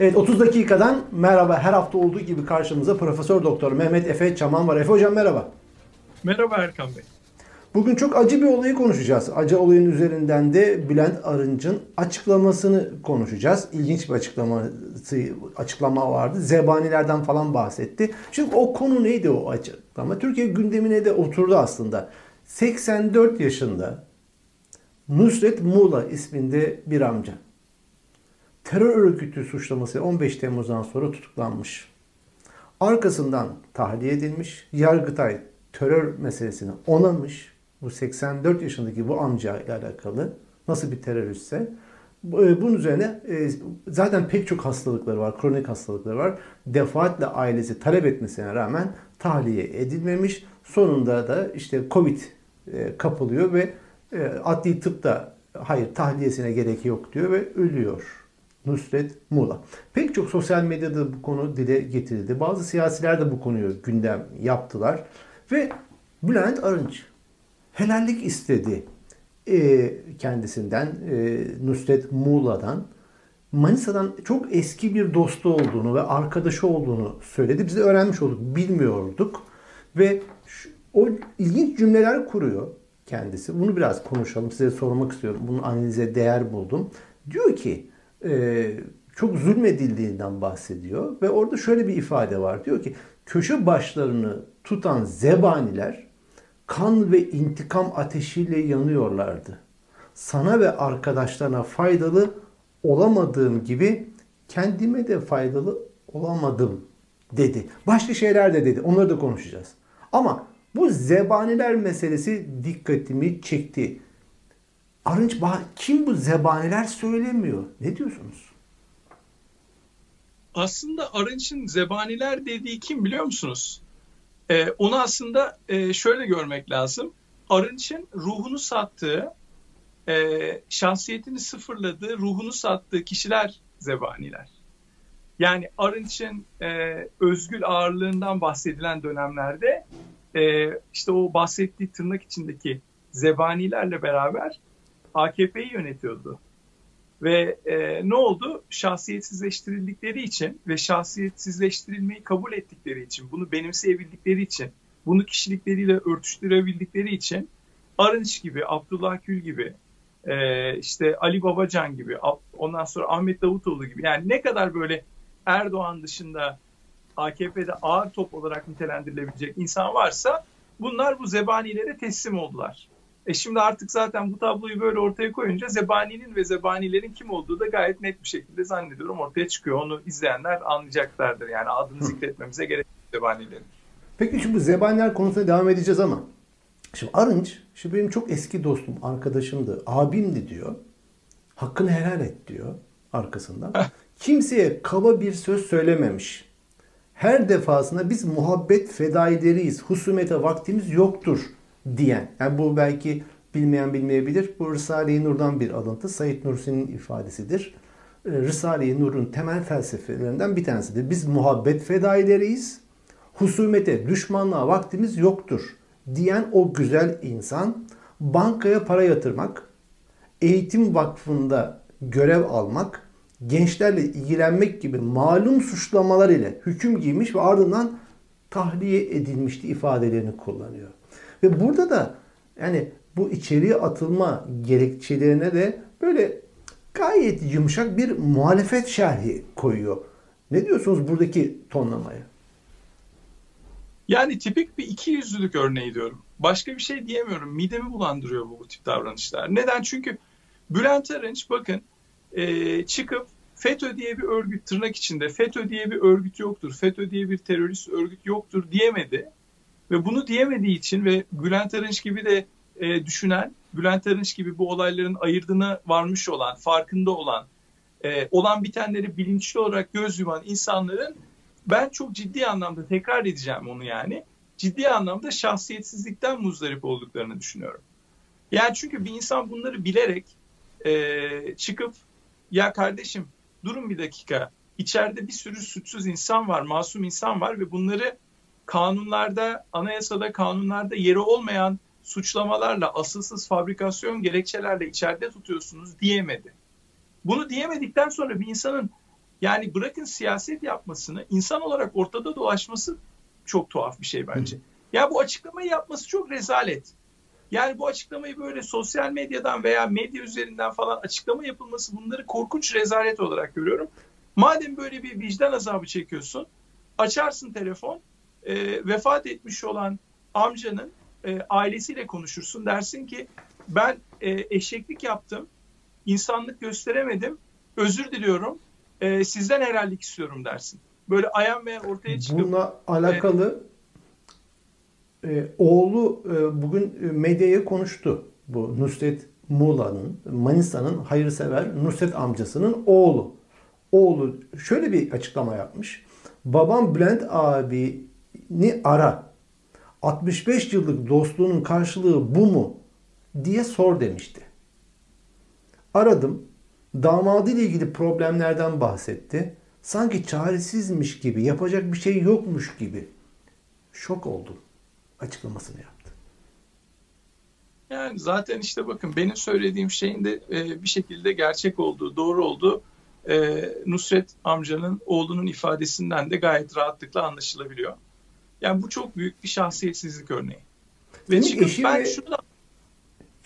Evet 30 dakikadan merhaba her hafta olduğu gibi karşımıza Profesör Doktor Mehmet Efe Çaman var. Efe Hocam merhaba. Merhaba Erkan Bey. Bugün çok acı bir olayı konuşacağız. Acı olayın üzerinden de Bülent Arınç'ın açıklamasını konuşacağız. İlginç bir açıklaması, açıklama vardı. Zebanilerden falan bahsetti. Şimdi o konu neydi o açıklama? Türkiye gündemine de oturdu aslında. 84 yaşında Nusret Muğla isminde bir amca. Terör örgütü suçlaması 15 Temmuz'dan sonra tutuklanmış. Arkasından tahliye edilmiş. Yargıtay terör meselesini onamış. Bu 84 yaşındaki bu amca ile alakalı nasıl bir teröristse e, bunun üzerine e, zaten pek çok hastalıkları var, kronik hastalıkları var. Defaatle ailesi talep etmesine rağmen tahliye edilmemiş. Sonunda da işte Covid e, kapılıyor ve adli tıp da hayır tahliyesine gerek yok diyor ve ölüyor. Nusret Muğla. Pek çok sosyal medyada bu konu dile getirildi. Bazı siyasiler de bu konuyu gündem yaptılar. Ve Bülent Arınç helallik istedi e, kendisinden, e, Nusret Muğla'dan. Manisa'dan çok eski bir dostu olduğunu ve arkadaşı olduğunu söyledi. Biz de öğrenmiş olduk, bilmiyorduk. Ve şu, o ilginç cümleler kuruyor kendisi. Bunu biraz konuşalım. Size sormak istiyorum. Bunun analize değer buldum. Diyor ki e, çok zulmedildiğinden bahsediyor ve orada şöyle bir ifade var. Diyor ki köşe başlarını tutan zebaniler kan ve intikam ateşiyle yanıyorlardı. Sana ve arkadaşlarına faydalı olamadığım gibi kendime de faydalı olamadım dedi. Başka şeyler de dedi. Onları da konuşacağız. Ama bu zebaniler meselesi dikkatimi çekti. Arınç kim bu zebaniler söylemiyor. Ne diyorsunuz? Aslında Arınç'ın zebaniler dediği kim biliyor musunuz? Ee, onu aslında e, şöyle görmek lazım. Arınç'ın ruhunu sattığı, e, şahsiyetini sıfırladığı, ruhunu sattığı kişiler zebaniler. Yani Arınç'ın e, özgül ağırlığından bahsedilen dönemlerde e, işte o bahsettiği tırnak içindeki zebanilerle beraber AKP'yi yönetiyordu. Ve e, ne oldu? Şahsiyetsizleştirildikleri için ve şahsiyetsizleştirilmeyi kabul ettikleri için, bunu benimseyebildikleri için, bunu kişilikleriyle örtüştürebildikleri için Arınç gibi, Abdullah Gül gibi, e, işte Ali Babacan gibi, ondan sonra Ahmet Davutoğlu gibi yani ne kadar böyle Erdoğan dışında AKP'de ağır top olarak nitelendirilebilecek insan varsa bunlar bu zebanilere teslim oldular. E şimdi artık zaten bu tabloyu böyle ortaya koyunca zebaninin ve zebanilerin kim olduğu da gayet net bir şekilde zannediyorum ortaya çıkıyor. Onu izleyenler anlayacaklardır. Yani adını zikretmemize gerek yok zebanilerin. Peki şimdi bu zebaniler konusuna devam edeceğiz ama şimdi Arınç, şu benim çok eski dostum, arkadaşımdı, abimdi diyor. Hakkını helal et diyor arkasından. Kimseye kaba bir söz söylememiş. Her defasında biz muhabbet fedaileriyiz, husumete vaktimiz yoktur diyen. Yani bu belki bilmeyen bilmeyebilir. Bu Risale-i Nur'dan bir alıntı. Said Nursi'nin ifadesidir. Ee, Risale-i Nur'un temel felsefelerinden bir tanesidir. Biz muhabbet fedaileriyiz. Husumete, düşmanlığa vaktimiz yoktur diyen o güzel insan bankaya para yatırmak, eğitim vakfında görev almak, gençlerle ilgilenmek gibi malum suçlamalar ile hüküm giymiş ve ardından tahliye edilmişti ifadelerini kullanıyor. Ve burada da yani bu içeriye atılma gerekçelerine de böyle gayet yumuşak bir muhalefet şerhi koyuyor. Ne diyorsunuz buradaki tonlamaya? Yani tipik bir iki yüzlülük örneği diyorum. Başka bir şey diyemiyorum. Midemi bulandırıyor bu, bu tip davranışlar. Neden? Çünkü Bülent Arınç bakın e, çıkıp FETÖ diye bir örgüt tırnak içinde FETÖ diye bir örgüt yoktur. FETÖ diye bir terörist örgüt yoktur diyemedi. Ve bunu diyemediği için ve Bülent Arınç gibi de e, düşünen, Bülent Arınç gibi bu olayların ayırdığına varmış olan, farkında olan, e, olan bitenleri bilinçli olarak göz yuman insanların ben çok ciddi anlamda tekrar edeceğim onu yani. Ciddi anlamda şahsiyetsizlikten muzdarip olduklarını düşünüyorum. Yani çünkü bir insan bunları bilerek e, çıkıp ya kardeşim durun bir dakika içeride bir sürü suçsuz insan var, masum insan var ve bunları kanunlarda, anayasada, kanunlarda yeri olmayan suçlamalarla, asılsız fabrikasyon gerekçelerle içeride tutuyorsunuz diyemedi. Bunu diyemedikten sonra bir insanın Yani bırakın siyaset yapmasını, insan olarak ortada dolaşması çok tuhaf bir şey bence. Hı. Ya bu açıklamayı yapması çok rezalet. Yani bu açıklamayı böyle sosyal medyadan veya medya üzerinden falan açıklama yapılması bunları korkunç rezalet olarak görüyorum. Madem böyle bir vicdan azabı çekiyorsun, açarsın telefon, e, vefat etmiş olan amcanın e, ailesiyle konuşursun. Dersin ki ben e, eşeklik yaptım, insanlık gösteremedim, özür diliyorum, e, sizden herhallik istiyorum dersin. Böyle ayan veya ortaya çıkıp... Bununla alakalı e, oğlu e, bugün medyaya konuştu. Bu Nusret Muğla'nın, Manisa'nın hayırsever Nusret amcasının oğlu. Oğlu şöyle bir açıklama yapmış. Babam Bülent abini ara. 65 yıllık dostluğunun karşılığı bu mu? diye sor demişti. Aradım. Damadı ile ilgili problemlerden bahsetti. Sanki çaresizmiş gibi, yapacak bir şey yokmuş gibi. Şok oldum açıklamasını yaptı. Yani zaten işte bakın benim söylediğim şeyin de e, bir şekilde gerçek olduğu, doğru olduğu e, Nusret amcanın oğlunun ifadesinden de gayet rahatlıkla anlaşılabiliyor. Yani bu çok büyük bir şahsiyetsizlik örneği. Ve çıkıp ben ve... şunu da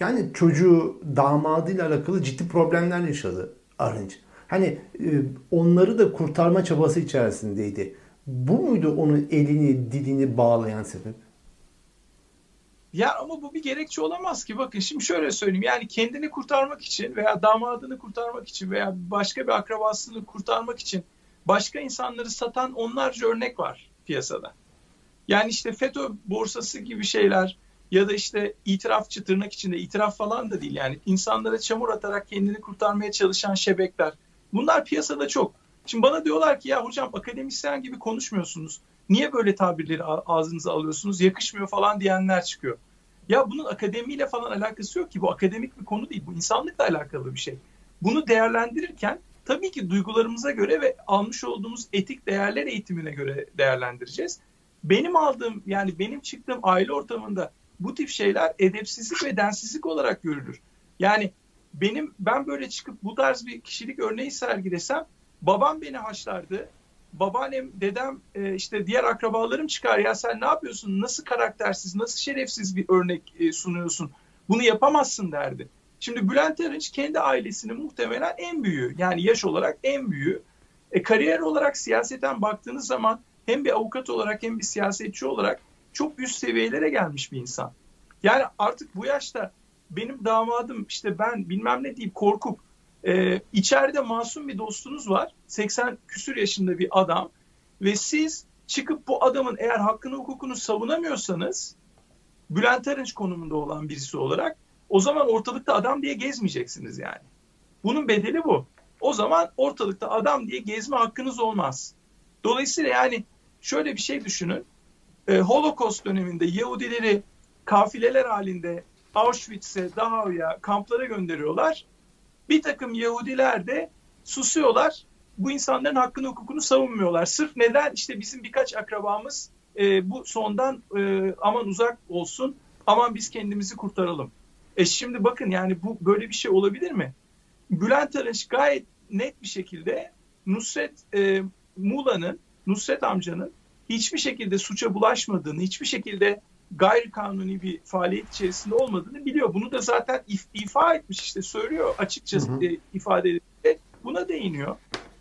yani çocuğu damadıyla alakalı ciddi problemler yaşadı Arınç. Hani e, onları da kurtarma çabası içerisindeydi. Bu muydu onun elini dilini bağlayan sebep? Ya ama bu bir gerekçe olamaz ki. Bakın şimdi şöyle söyleyeyim. Yani kendini kurtarmak için veya damadını kurtarmak için veya başka bir akrabasını kurtarmak için başka insanları satan onlarca örnek var piyasada. Yani işte FETÖ borsası gibi şeyler ya da işte itirafçı tırnak içinde itiraf falan da değil yani insanlara çamur atarak kendini kurtarmaya çalışan şebekler. Bunlar piyasada çok. Şimdi bana diyorlar ki ya hocam akademisyen gibi konuşmuyorsunuz. Niye böyle tabirleri ağzınıza alıyorsunuz? Yakışmıyor falan diyenler çıkıyor. Ya bunun akademiyle falan alakası yok ki. Bu akademik bir konu değil. Bu insanlıkla alakalı bir şey. Bunu değerlendirirken tabii ki duygularımıza göre ve almış olduğumuz etik değerler eğitimine göre değerlendireceğiz. Benim aldığım yani benim çıktığım aile ortamında bu tip şeyler edepsizlik ve densizlik olarak görülür. Yani benim ben böyle çıkıp bu tarz bir kişilik örneği sergilesem babam beni haşlardı. Babaannem, dedem, e, işte diğer akrabalarım çıkar ya sen ne yapıyorsun? Nasıl karaktersiz, nasıl şerefsiz bir örnek e, sunuyorsun? Bunu yapamazsın derdi. Şimdi Bülent Arınç kendi ailesinin muhtemelen en büyüğü. Yani yaş olarak en büyüğü. E, kariyer olarak siyaseten baktığınız zaman hem bir avukat olarak hem bir siyasetçi olarak çok üst seviyelere gelmiş bir insan. Yani artık bu yaşta benim damadım işte ben bilmem ne deyip korkup e, içeride masum bir dostunuz var. 80 küsür yaşında bir adam ve siz çıkıp bu adamın eğer hakkını hukukunu savunamıyorsanız Bülent Arınç konumunda olan birisi olarak o zaman ortalıkta adam diye gezmeyeceksiniz yani. Bunun bedeli bu. O zaman ortalıkta adam diye gezme hakkınız olmaz. Dolayısıyla yani şöyle bir şey düşünün. E, Holocaust döneminde Yahudileri kafileler halinde Auschwitz'e, Dachau'ya, kamplara gönderiyorlar. Bir takım Yahudiler de susuyorlar. Bu insanların hakkını hukukunu savunmuyorlar. Sırf neden? İşte bizim birkaç akrabamız e, bu sondan e, aman uzak olsun, aman biz kendimizi kurtaralım. E şimdi bakın yani bu böyle bir şey olabilir mi? Bülent Arınç gayet net bir şekilde Nusret e, Muğla'nın, Nusret amcanın hiçbir şekilde suça bulaşmadığını, hiçbir şekilde gayri kanuni bir faaliyet içerisinde olmadığını biliyor. Bunu da zaten if, ifa etmiş işte söylüyor açıkçası hı hı. E, ifade buna değiniyor.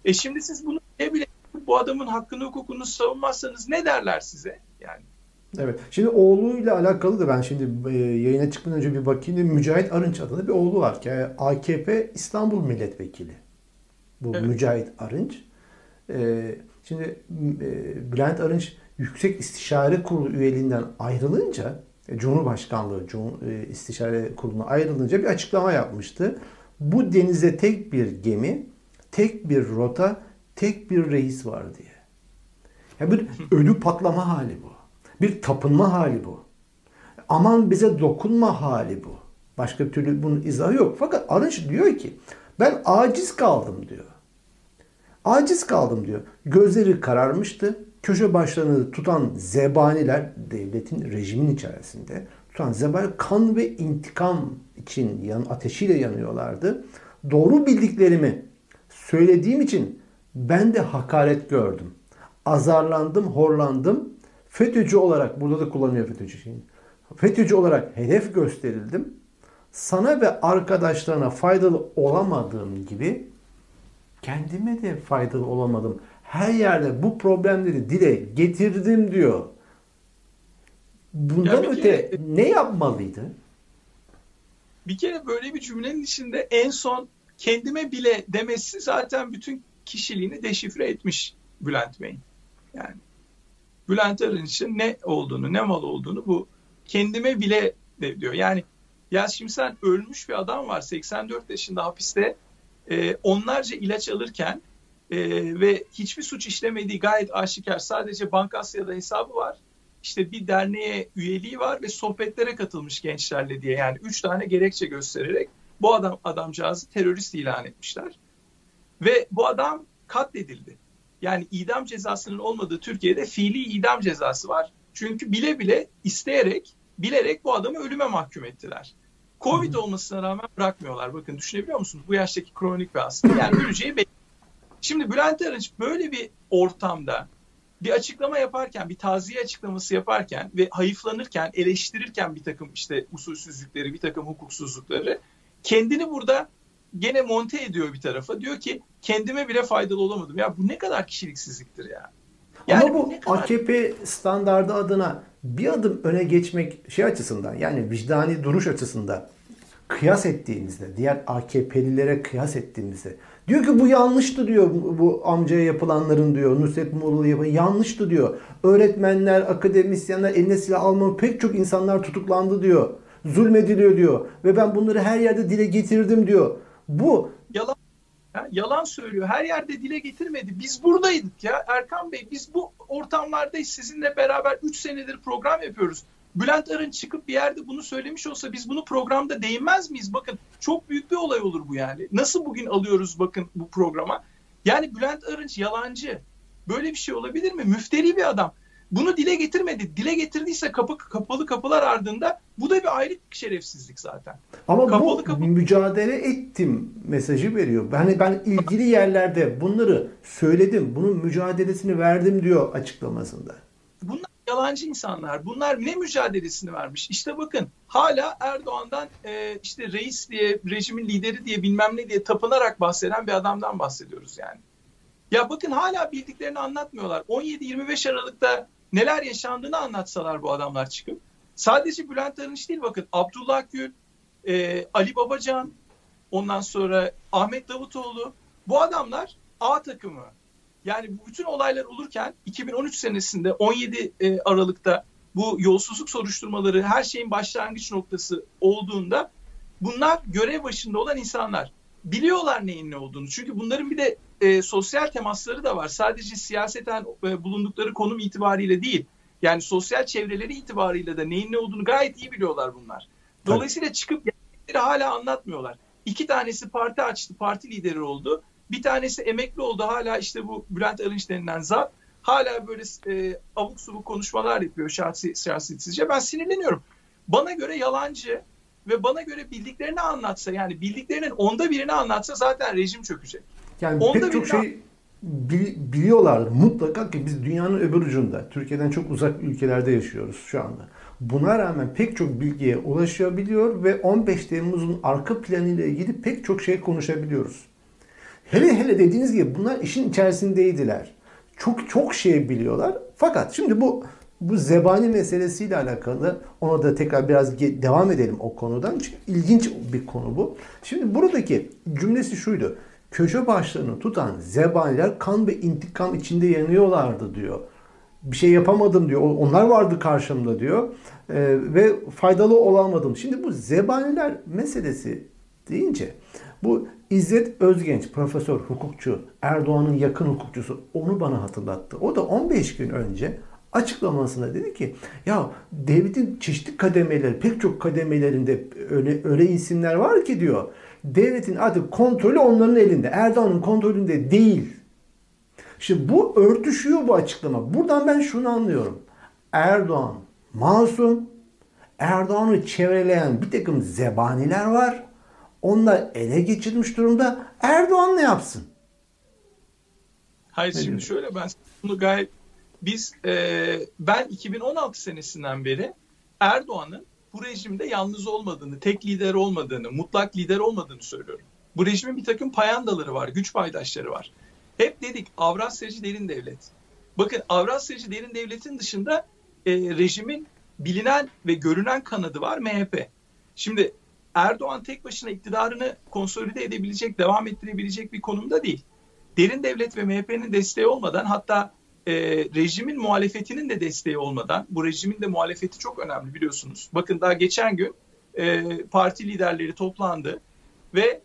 E şimdi siz bunu ne bile bu adamın hakkını hukukunu savunmazsanız ne derler size yani? Evet. Şimdi oğluyla alakalı da ben şimdi e, yayına çıkmadan önce bir bakayım. Mücahit Arınç adında bir oğlu var. Yani AKP İstanbul Milletvekili. Bu evet. Mücahit Arınç. E, şimdi e, Bülent Arınç Yüksek İstişare Kurulu üyeliğinden ayrılınca e, Cumhurbaşkanlığı e, İstişare Kurulu'na ayrılınca bir açıklama yapmıştı. Bu denize tek bir gemi, tek bir rota, tek bir reis var diye. Yani bir ölü patlama hali bu. Bir tapınma hali bu. Aman bize dokunma hali bu. Başka türlü bunun izahı yok. Fakat Arınç diyor ki ben aciz kaldım diyor. Aciz kaldım diyor. Gözleri kararmıştı köşe başlarını tutan zebaniler devletin rejimin içerisinde tutan zebani kan ve intikam için yan, ateşiyle yanıyorlardı. Doğru bildiklerimi söylediğim için Ben de hakaret gördüm. Azarlandım, horlandım. FETÖ'cü olarak, burada da kullanıyor FETÖ'cü şeyini. FETÖ'cü olarak hedef gösterildim. Sana ve arkadaşlarına faydalı olamadığım gibi kendime de faydalı olamadım. Her yerde bu problemleri dile getirdim diyor. Bundan Ya bir öte kere- ne yapmalıydı? Bir kere böyle bir cümlenin içinde en son kendime bile demesi zaten bütün kişiliğini deşifre etmiş Bülent Bey'in. Yani Bülent Arınç'ın ne olduğunu, ne mal olduğunu bu kendime bile de diyor. Yani ya şimdi sen ölmüş bir adam var 84 yaşında hapiste e, onlarca ilaç alırken e, ve hiçbir suç işlemediği gayet aşikar sadece Bankasya'da hesabı var. İşte bir derneğe üyeliği var ve sohbetlere katılmış gençlerle diye yani üç tane gerekçe göstererek bu adam adamcağızı terörist ilan etmişler. Ve bu adam katledildi. Yani idam cezasının olmadığı Türkiye'de fiili idam cezası var. Çünkü bile bile isteyerek, bilerek bu adamı ölüme mahkum ettiler. Covid olmasına rağmen bırakmıyorlar. Bakın düşünebiliyor musunuz? Bu yaştaki kronik bir hasta. Yani öleceği belli. Şimdi Bülent Arınç böyle bir ortamda bir açıklama yaparken, bir taziye açıklaması yaparken ve hayıflanırken, eleştirirken bir takım işte usulsüzlükleri, bir takım hukuksuzlukları kendini burada gene monte ediyor bir tarafa. Diyor ki kendime bile faydalı olamadım. Ya bu ne kadar kişiliksizliktir ya. Yani Ama bu kadar- AKP standardı adına bir adım öne geçmek şey açısından yani vicdani duruş açısından kıyas ettiğimizde diğer AKP'lilere kıyas ettiğimizde diyor ki bu yanlıştı diyor bu amcaya yapılanların diyor Nusret Muğla'ya yapılan yanlıştı diyor. Öğretmenler, akademisyenler eline silah alma pek çok insanlar tutuklandı diyor. Zulmediliyor diyor ve ben bunları her yerde dile getirdim diyor. Bu ya, yalan söylüyor. Her yerde dile getirmedi. Biz buradaydık ya Erkan Bey. Biz bu ortamlardayız. Sizinle beraber 3 senedir program yapıyoruz. Bülent Arın çıkıp bir yerde bunu söylemiş olsa biz bunu programda değinmez miyiz? Bakın çok büyük bir olay olur bu yani. Nasıl bugün alıyoruz bakın bu programa? Yani Bülent Arınç yalancı. Böyle bir şey olabilir mi? Müfteri bir adam. Bunu dile getirmedi. Dile getirdiyse kapı kapalı kapılar ardında bu da bir ayrı şerefsizlik zaten. Ama Kapalı bu kapalı. mücadele ettim mesajı veriyor. Yani ben ilgili yerlerde bunları söyledim, bunun mücadelesini verdim diyor açıklamasında. Bunlar yalancı insanlar. Bunlar ne mücadelesini vermiş? İşte bakın hala Erdoğan'dan e, işte reis diye, rejimin lideri diye bilmem ne diye tapınarak bahseden bir adamdan bahsediyoruz yani. Ya bakın hala bildiklerini anlatmıyorlar. 17-25 Aralık'ta neler yaşandığını anlatsalar bu adamlar çıkıp. Sadece Bülent Arınç değil bakın Abdullah Gül, e, Ali Babacan, ondan sonra Ahmet Davutoğlu bu adamlar A takımı. Yani bütün olaylar olurken 2013 senesinde 17 e, Aralık'ta bu yolsuzluk soruşturmaları her şeyin başlangıç noktası olduğunda bunlar görev başında olan insanlar. Biliyorlar neyin ne olduğunu. Çünkü bunların bir de e, sosyal temasları da var. Sadece siyaseten e, bulundukları konum itibariyle değil. Yani sosyal çevreleri itibariyle de neyin ne olduğunu gayet iyi biliyorlar bunlar. Dolayısıyla çıkıp gerçekleri hala anlatmıyorlar. İki tanesi parti açtı, parti lideri oldu. Bir tanesi emekli oldu hala işte bu Bülent Arınç denilen zat. Hala böyle e, abuk subuk konuşmalar yapıyor şahsi, şahsiyetsizce. Ben sinirleniyorum. Bana göre yalancı ve bana göre bildiklerini anlatsa yani bildiklerinin onda birini anlatsa zaten rejim çökecek. Yani Onda pek çok şey bil- biliyorlar mutlaka ki biz dünyanın öbür ucunda, Türkiye'den çok uzak ülkelerde yaşıyoruz şu anda. Buna rağmen pek çok bilgiye ulaşabiliyor ve 15 Temmuz'un arka planıyla ilgili pek çok şey konuşabiliyoruz. Hele hele dediğiniz gibi bunlar işin içerisindeydiler. Çok çok şey biliyorlar. Fakat şimdi bu bu zebani meselesiyle alakalı ona da tekrar biraz devam edelim o konudan. Çünkü ilginç bir konu bu. Şimdi buradaki cümlesi şuydu. Köşe başlarını tutan zebaniler kan ve intikam içinde yanıyorlardı diyor. Bir şey yapamadım diyor. Onlar vardı karşımda diyor. Ee, ve faydalı olamadım. Şimdi bu zebaniler meselesi deyince bu İzzet Özgenç, profesör, hukukçu, Erdoğan'ın yakın hukukçusu onu bana hatırlattı. O da 15 gün önce açıklamasında dedi ki ya devletin çeşitli kademeleri, pek çok kademelerinde öyle öyle isimler var ki diyor. Devletin artık kontrolü onların elinde. Erdoğan'ın kontrolünde değil. Şimdi bu örtüşüyor bu açıklama. Buradan ben şunu anlıyorum. Erdoğan masum. Erdoğan'ı çevreleyen bir takım zebaniler var. Onlar ele geçirmiş durumda. Erdoğan ne yapsın? Hayır ne şimdi diyor? şöyle ben bunu gayet biz e, ben 2016 senesinden beri Erdoğan'ın bu rejimde yalnız olmadığını, tek lider olmadığını, mutlak lider olmadığını söylüyorum. Bu rejimin bir takım payandaları var, güç paydaşları var. Hep dedik Avrasyacı derin devlet. Bakın Avrasyacı derin devletin dışında e, rejimin bilinen ve görünen kanadı var MHP. Şimdi Erdoğan tek başına iktidarını konsolide edebilecek, devam ettirebilecek bir konumda değil. Derin devlet ve MHP'nin desteği olmadan hatta e, rejimin muhalefetinin de desteği olmadan, bu rejimin de muhalefeti çok önemli biliyorsunuz. Bakın daha geçen gün e, parti liderleri toplandı ve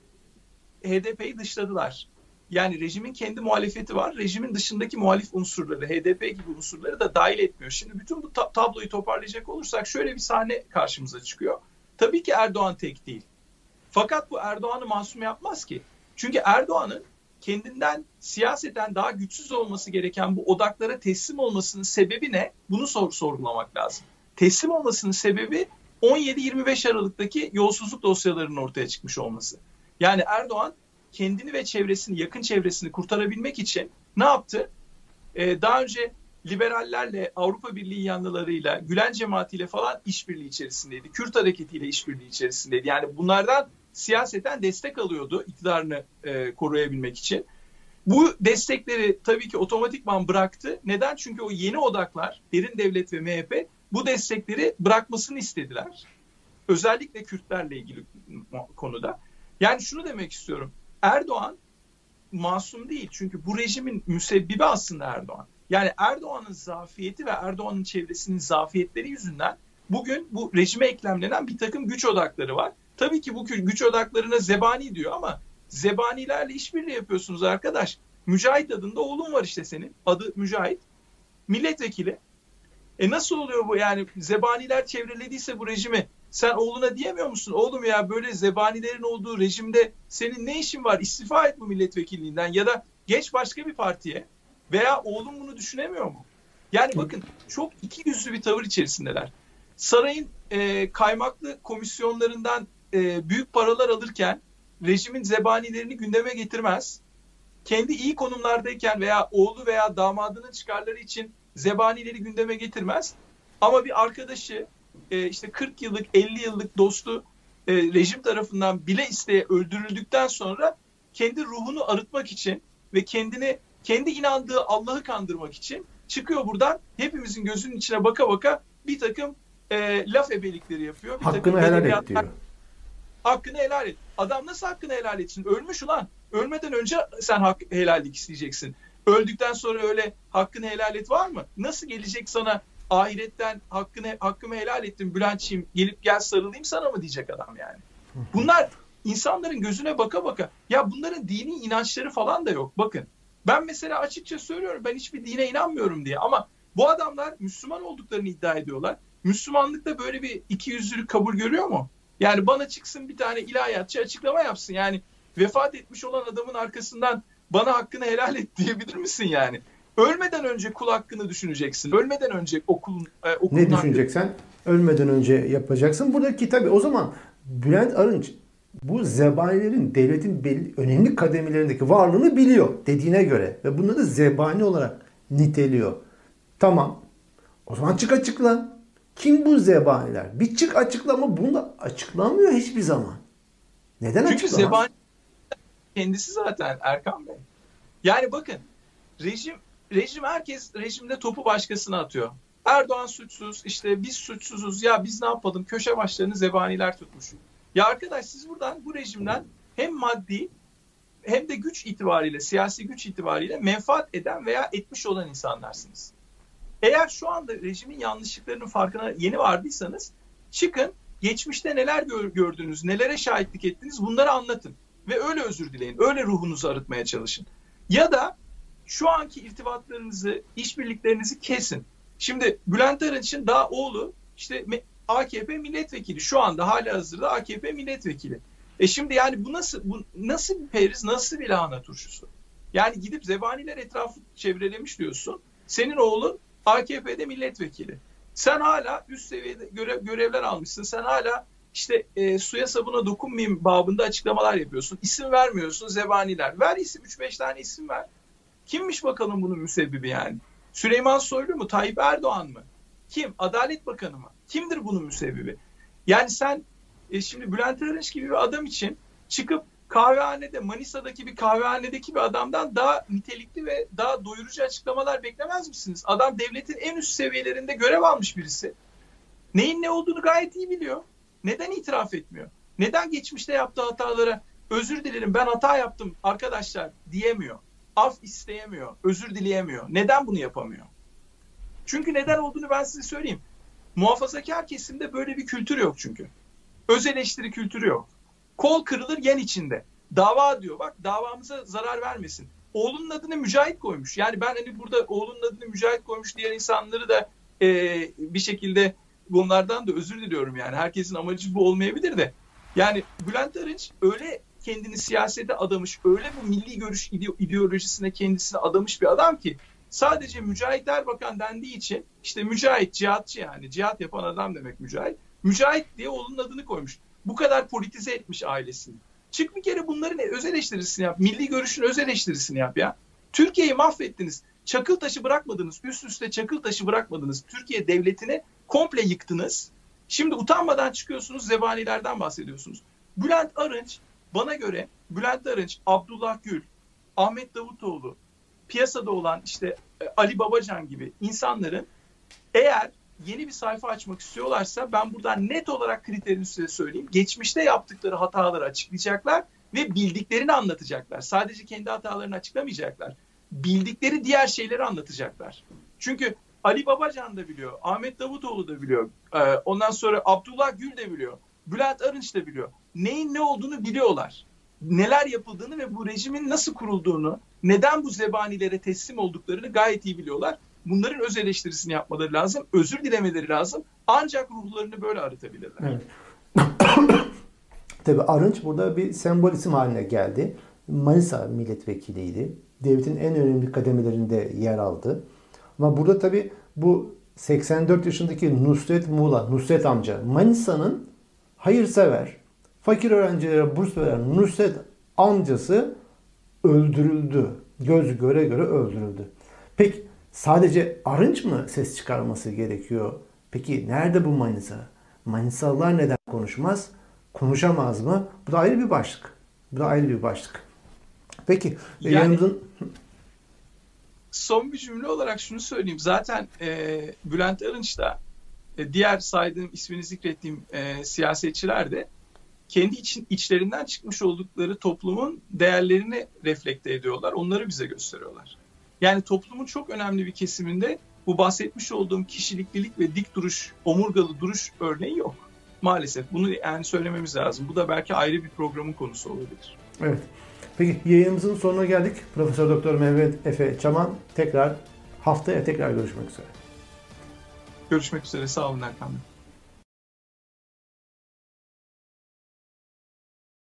HDP'yi dışladılar. Yani rejimin kendi muhalefeti var. Rejimin dışındaki muhalif unsurları, HDP gibi unsurları da dahil etmiyor. Şimdi bütün bu tabloyu toparlayacak olursak şöyle bir sahne karşımıza çıkıyor. Tabii ki Erdoğan tek değil. Fakat bu Erdoğan'ı masum yapmaz ki. Çünkü Erdoğan'ın kendinden siyaseten daha güçsüz olması gereken bu odaklara teslim olmasının sebebi ne? Bunu sor sorgulamak lazım. Teslim olmasının sebebi 17-25 Aralık'taki yolsuzluk dosyalarının ortaya çıkmış olması. Yani Erdoğan kendini ve çevresini, yakın çevresini kurtarabilmek için ne yaptı? Ee, daha önce liberallerle, Avrupa Birliği yanlılarıyla, Gülen cemaatiyle falan işbirliği içerisindeydi. Kürt hareketiyle işbirliği içerisindeydi. Yani bunlardan siyaseten destek alıyordu iktidarını e, koruyabilmek için. Bu destekleri tabii ki otomatikman bıraktı. Neden? Çünkü o yeni odaklar, derin devlet ve MHP bu destekleri bırakmasını istediler. Özellikle Kürtlerle ilgili konuda. Yani şunu demek istiyorum. Erdoğan masum değil. Çünkü bu rejimin müsebbibi aslında Erdoğan. Yani Erdoğan'ın zafiyeti ve Erdoğan'ın çevresinin zafiyetleri yüzünden bugün bu rejime eklemlenen bir takım güç odakları var. Tabii ki bu güç odaklarına zebani diyor ama zebanilerle işbirliği yapıyorsunuz arkadaş. Mücahit adında oğlum var işte senin. Adı Mücahit. Milletvekili. E nasıl oluyor bu yani zebaniler çevrelediyse bu rejimi sen oğluna diyemiyor musun? Oğlum ya böyle zebanilerin olduğu rejimde senin ne işin var? İstifa et bu milletvekilliğinden ya da geç başka bir partiye. Veya oğlum bunu düşünemiyor mu? Yani bakın çok iki yüzlü bir tavır içerisindeler. Sarayın e, kaymaklı komisyonlarından e, büyük paralar alırken rejimin zebanilerini gündeme getirmez. Kendi iyi konumlardayken veya oğlu veya damadının çıkarları için zebanileri gündeme getirmez. Ama bir arkadaşı e, işte 40 yıllık 50 yıllık dostu e, rejim tarafından bile isteye öldürüldükten sonra kendi ruhunu arıtmak için ve kendini kendi inandığı Allah'ı kandırmak için çıkıyor buradan hepimizin gözünün içine baka baka bir takım e, laf ebelikleri yapıyor. Bir hakkını helal et diyor. Hakkını helal et. Adam nasıl hakkını helal etsin? Ölmüş ulan. Ölmeden önce sen hak helallik isteyeceksin. Öldükten sonra öyle hakkını helal et var mı? Nasıl gelecek sana ahiretten hakkını hakkımı helal ettim Bülentçiğim gelip gel sarılayım sana mı diyecek adam yani. Bunlar insanların gözüne baka baka ya bunların dini inançları falan da yok. Bakın ben mesela açıkça söylüyorum ben hiçbir dine inanmıyorum diye ama bu adamlar Müslüman olduklarını iddia ediyorlar. Müslümanlıkta böyle bir iki yüzlülük kabul görüyor mu? Yani bana çıksın bir tane ilahiyatçı açıklama yapsın. Yani vefat etmiş olan adamın arkasından bana hakkını helal et diyebilir misin yani? Ölmeden önce kul hakkını düşüneceksin. Ölmeden önce okulun e, okulun Ne düşüneceksen hakkı... ölmeden önce yapacaksın. Buradaki tabii o zaman Bülent Arınç bu zebanilerin devletin belli, önemli kademelerindeki varlığını biliyor dediğine göre ve bunları zebani olarak niteliyor. Tamam. O zaman çık açıkla. Kim bu zebaniler? Bir çık açıklama bunu açıklamıyor hiçbir zaman. Neden Çünkü açıklamaz? zebani kendisi zaten Erkan Bey. Yani bakın rejim rejim herkes rejimde topu başkasına atıyor. Erdoğan suçsuz, işte biz suçsuzuz ya biz ne yapalım köşe başlarını zebaniler tutmuş. Ya arkadaş siz buradan bu rejimden hem maddi hem de güç itibariyle, siyasi güç itibariyle menfaat eden veya etmiş olan insanlarsınız. Eğer şu anda rejimin yanlışlıklarının farkına yeni vardıysanız çıkın geçmişte neler gördünüz, nelere şahitlik ettiniz bunları anlatın. Ve öyle özür dileyin, öyle ruhunuzu arıtmaya çalışın. Ya da şu anki irtibatlarınızı, işbirliklerinizi kesin. Şimdi Bülent Arınç'ın daha oğlu işte AKP milletvekili. Şu anda hala hazırda AKP milletvekili. E şimdi yani bu nasıl bu nasıl bir periz, nasıl bir lahana turşusu? Yani gidip zebaniler etrafı çevrelemiş diyorsun. Senin oğlun AKP'de milletvekili. Sen hala üst seviyede görev, görevler almışsın. Sen hala işte e, suya sabuna dokunmayayım babında açıklamalar yapıyorsun. İsim vermiyorsun zebaniler. Ver isim 3-5 tane isim ver. Kimmiş bakalım bunun müsebbibi yani? Süleyman Soylu mu? Tayyip Erdoğan mı? Kim? Adalet Bakanı mı? Kimdir bunun müsebbibi? Yani sen e, şimdi Bülent Arınç gibi bir adam için çıkıp kahvehanede Manisa'daki bir kahvehanedeki bir adamdan daha nitelikli ve daha doyurucu açıklamalar beklemez misiniz? Adam devletin en üst seviyelerinde görev almış birisi. Neyin ne olduğunu gayet iyi biliyor. Neden itiraf etmiyor? Neden geçmişte yaptığı hatalara özür dilerim ben hata yaptım arkadaşlar diyemiyor. Af isteyemiyor, özür dileyemiyor. Neden bunu yapamıyor? Çünkü neden olduğunu ben size söyleyeyim. Muhafazakar kesimde böyle bir kültür yok çünkü. Öz eleştiri kültürü yok. Kol kırılır yen içinde. Dava diyor bak davamıza zarar vermesin. Oğlunun adını Mücahit koymuş. Yani ben hani burada oğlunun adını Mücahit koymuş diğer insanları da e, bir şekilde bunlardan da özür diliyorum yani. Herkesin amacı bu olmayabilir de. Yani Bülent Arınç öyle kendini siyasete adamış, öyle bu milli görüş ideolojisine kendisini adamış bir adam ki sadece Mücahit Erbakan dendiği için işte Mücahit, cihatçı yani cihat yapan adam demek Mücahit. Mücahit diye oğlunun adını koymuş. Bu kadar politize etmiş ailesini. Çık bir kere bunların öz eleştirisini yap. Milli görüşün öz eleştirisini yap ya. Türkiye'yi mahvettiniz. Çakıl taşı bırakmadınız. Üst üste çakıl taşı bırakmadınız. Türkiye devletini komple yıktınız. Şimdi utanmadan çıkıyorsunuz zebanilerden bahsediyorsunuz. Bülent Arınç bana göre Bülent Arınç, Abdullah Gül, Ahmet Davutoğlu, piyasada olan işte e, Ali Babacan gibi insanların eğer yeni bir sayfa açmak istiyorlarsa ben buradan net olarak kriterini size söyleyeyim. Geçmişte yaptıkları hataları açıklayacaklar ve bildiklerini anlatacaklar. Sadece kendi hatalarını açıklamayacaklar. Bildikleri diğer şeyleri anlatacaklar. Çünkü Ali Babacan da biliyor, Ahmet Davutoğlu da biliyor, e, ondan sonra Abdullah Gül de biliyor, Bülent Arınç da biliyor. Neyin ne olduğunu biliyorlar. Neler yapıldığını ve bu rejimin nasıl kurulduğunu, neden bu zebanilere teslim olduklarını gayet iyi biliyorlar. Bunların öz eleştirisini yapmaları lazım, özür dilemeleri lazım. Ancak ruhlarını böyle arıtabilirler. Evet. Tabii Arınç burada bir sembol isim haline geldi. Manisa milletvekiliydi. Devletin en önemli kademelerinde yer aldı. Ama burada tabii bu 84 yaşındaki Nusret Muğla, Nusret amca Manisa'nın hayırsever, fakir öğrencilere burs veren Nusret amcası öldürüldü. Göz göre göre öldürüldü. Peki sadece Arınç mı ses çıkarması gerekiyor? Peki nerede bu Manisa? Manisalılar neden konuşmaz? Konuşamaz mı? Bu da ayrı bir başlık. Bu da ayrı bir başlık. Peki yani, yanımızın son bir cümle olarak şunu söyleyeyim. Zaten e, Bülent Arınç da e, diğer saydığım ismini zikrettiğim e, siyasetçiler de kendi için içlerinden çıkmış oldukları toplumun değerlerini reflekte ediyorlar. Onları bize gösteriyorlar. Yani toplumun çok önemli bir kesiminde bu bahsetmiş olduğum kişiliklilik ve dik duruş, omurgalı duruş örneği yok. Maalesef bunu yani söylememiz lazım. Bu da belki ayrı bir programın konusu olabilir. Evet. Peki yayınımızın sonuna geldik. Profesör Doktor Mehmet Efe Çaman tekrar haftaya tekrar görüşmek üzere. Görüşmek üzere. Sağ olun Erkan Bey.